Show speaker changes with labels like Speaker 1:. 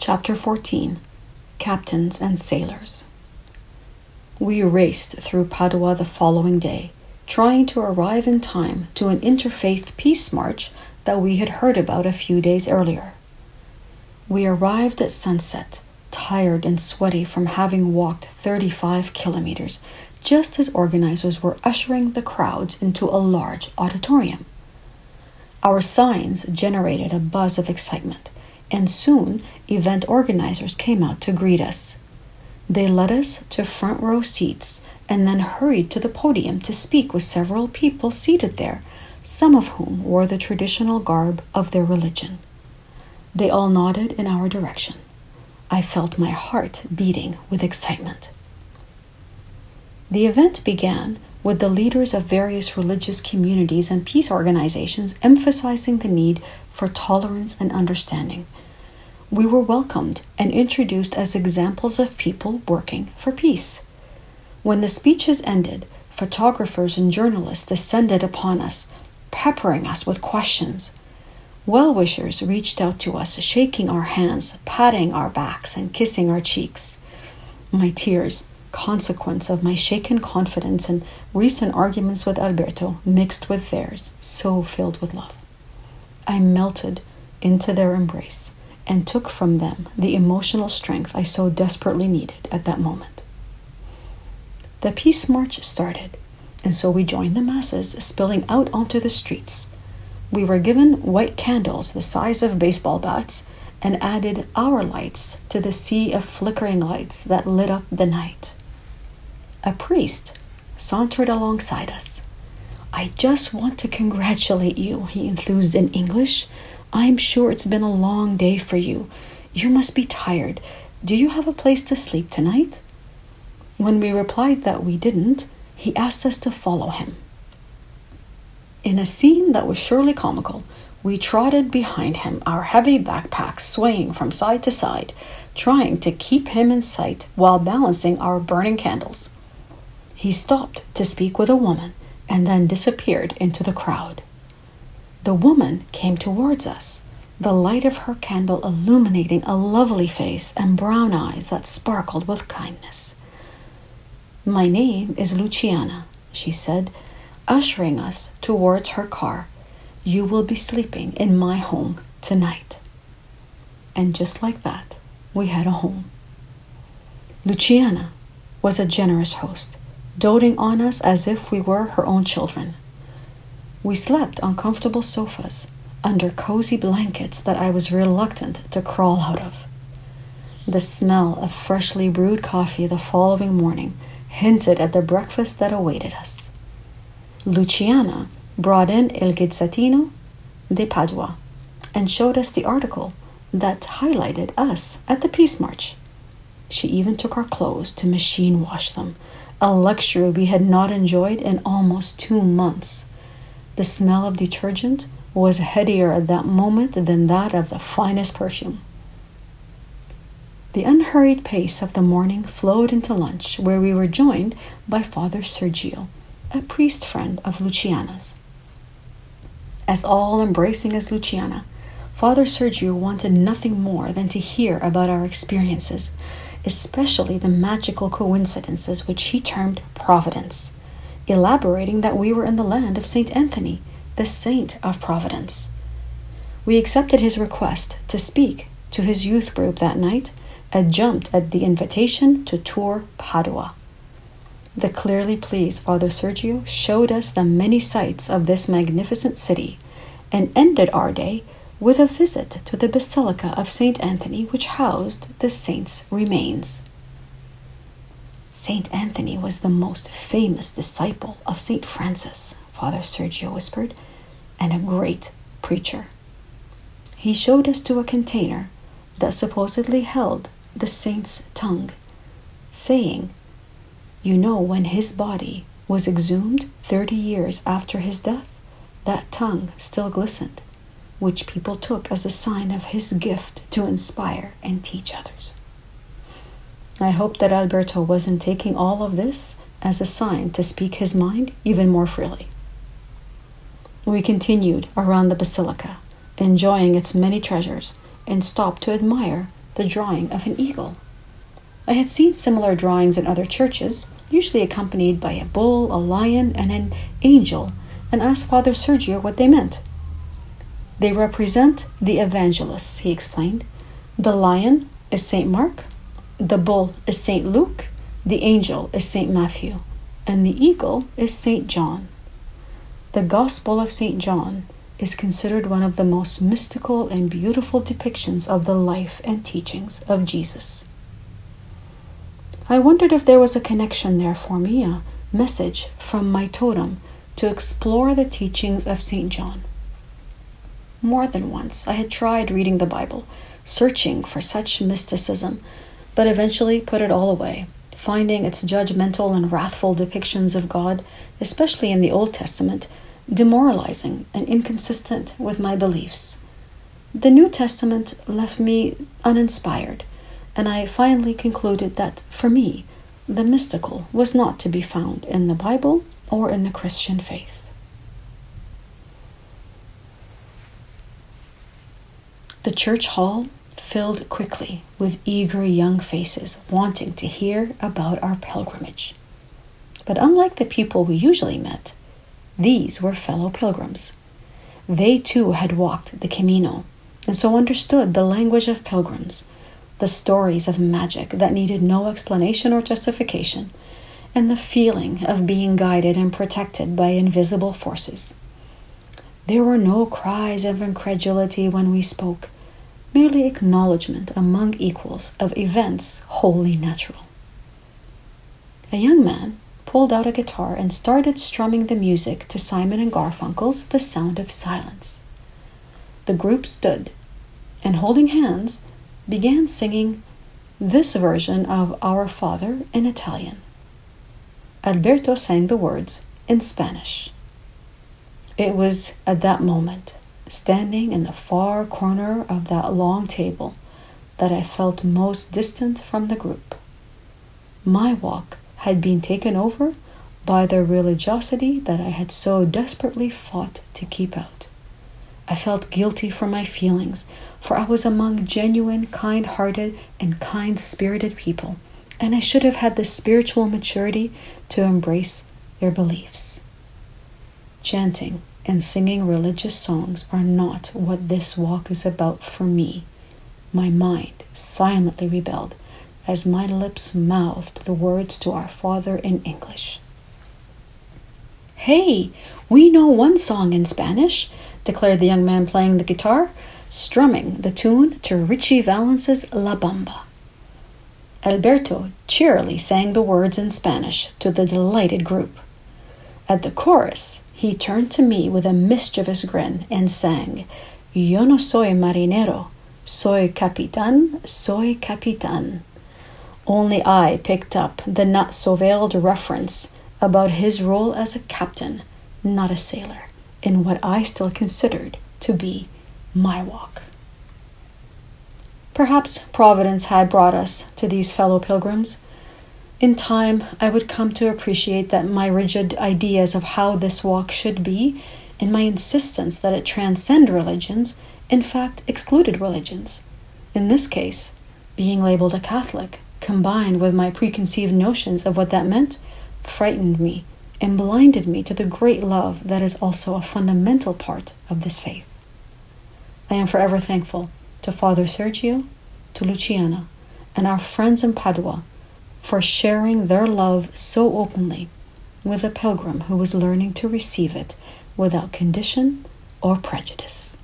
Speaker 1: Chapter 14 Captains and Sailors We raced through Padua the following day, trying to arrive in time to an interfaith peace march that we had heard about a few days earlier. We arrived at sunset, tired and sweaty from having walked 35 kilometers, just as organizers were ushering the crowds into a large auditorium. Our signs generated a buzz of excitement, and soon event organizers came out to greet us. They led us to front row seats and then hurried to the podium to speak with several people seated there, some of whom wore the traditional garb of their religion. They all nodded in our direction. I felt my heart beating with excitement. The event began with the leaders of various religious communities and peace organizations emphasizing the need for tolerance and understanding. We were welcomed and introduced as examples of people working for peace. When the speeches ended, photographers and journalists descended upon us, peppering us with questions. Well wishers reached out to us, shaking our hands, patting our backs, and kissing our cheeks. My tears consequence of my shaken confidence and recent arguments with Alberto mixed with theirs, so filled with love. I melted into their embrace and took from them the emotional strength I so desperately needed at that moment. The peace march started, and so we joined the masses spilling out onto the streets. We were given white candles the size of baseball bats and added our lights to the sea of flickering lights that lit up the night. A priest sauntered alongside us. I just want to congratulate you, he enthused in English. I'm sure it's been a long day for you. You must be tired. Do you have a place to sleep tonight? When we replied that we didn't, he asked us to follow him. In a scene that was surely comical, we trotted behind him, our heavy backpacks swaying from side to side, trying to keep him in sight while balancing our burning candles. He stopped to speak with a woman and then disappeared into the crowd. The woman came towards us, the light of her candle illuminating a lovely face and brown eyes that sparkled with kindness. My name is Luciana, she said, ushering us towards her car. You will be sleeping in my home tonight. And just like that, we had a home. Luciana was a generous host doting on us as if we were her own children. We slept on comfortable sofas under cozy blankets that I was reluctant to crawl out of. The smell of freshly brewed coffee the following morning hinted at the breakfast that awaited us. Luciana brought in Il Gazzettino de Padua and showed us the article that highlighted us at the Peace March. She even took our clothes to machine wash them a luxury we had not enjoyed in almost two months. The smell of detergent was headier at that moment than that of the finest perfume. The unhurried pace of the morning flowed into lunch, where we were joined by Father Sergio, a priest friend of Luciana's. As all embracing as Luciana, Father Sergio wanted nothing more than to hear about our experiences especially the magical coincidences which he termed providence, elaborating that we were in the land of St. Anthony, the saint of Providence. We accepted his request to speak to his youth group that night and jumped at the invitation to tour Padua. The clearly pleased Father Sergio showed us the many sights of this magnificent city and ended our day with a visit to the Basilica of St. Anthony, which housed the saint's remains. St. Anthony was the most famous disciple of St. Francis, Father Sergio whispered, and a great preacher. He showed us to a container that supposedly held the saint's tongue, saying, You know, when his body was exhumed 30 years after his death, that tongue still glistened which people took as a sign of his gift to inspire and teach others. I hope that Alberto wasn't taking all of this as a sign to speak his mind even more freely. We continued around the basilica, enjoying its many treasures, and stopped to admire the drawing of an eagle. I had seen similar drawings in other churches, usually accompanied by a bull, a lion, and an angel, and asked Father Sergio what they meant. They represent the evangelists, he explained. The lion is St. Mark, the bull is St. Luke, the angel is St. Matthew, and the eagle is St. John. The Gospel of St. John is considered one of the most mystical and beautiful depictions of the life and teachings of Jesus. I wondered if there was a connection there for me, a message from my totem to explore the teachings of St. John. More than once, I had tried reading the Bible, searching for such mysticism, but eventually put it all away, finding its judgmental and wrathful depictions of God, especially in the Old Testament, demoralizing and inconsistent with my beliefs. The New Testament left me uninspired, and I finally concluded that, for me, the mystical was not to be found in the Bible or in the Christian faith. The church hall filled quickly with eager young faces wanting to hear about our pilgrimage. But unlike the people we usually met, these were fellow pilgrims. They too had walked the Camino, and so understood the language of pilgrims, the stories of magic that needed no explanation or justification, and the feeling of being guided and protected by invisible forces. There were no cries of incredulity when we spoke, merely acknowledgement among equals of events wholly natural. A young man pulled out a guitar and started strumming the music to Simon and Garfunkel's The Sound of Silence. The group stood and, holding hands, began singing this version of Our Father in Italian. Alberto sang the words in Spanish. It was at that moment, standing in the far corner of that long table, that I felt most distant from the group. My walk had been taken over by the religiosity that I had so desperately fought to keep out. I felt guilty for my feelings, for I was among genuine, kind hearted, and kind spirited people, and I should have had the spiritual maturity to embrace their beliefs. Chanting and singing religious songs are not what this walk is about for me. My mind silently rebelled as my lips mouthed the words to our Father in English. Hey, we know one song in Spanish, declared the young man playing the guitar, strumming the tune to Ritchie Valens's La Bamba. Alberto cheerily sang the words in Spanish to the delighted group. At the chorus, he turned to me with a mischievous grin and sang, Yo no soy marinero, soy capitán, soy capitán. Only I picked up the not so veiled reference about his role as a captain, not a sailor, in what I still considered to be my walk. Perhaps Providence had brought us to these fellow pilgrims. In time, I would come to appreciate that my rigid ideas of how this walk should be, and my insistence that it transcend religions, in fact excluded religions. In this case, being labeled a Catholic combined with my preconceived notions of what that meant, frightened me and blinded me to the great love that is also a fundamental part of this faith. I am forever thankful to Father Sergio, to Luciana, and our friends in Padua for sharing their love so openly with a pilgrim who was learning to receive it without condition or prejudice.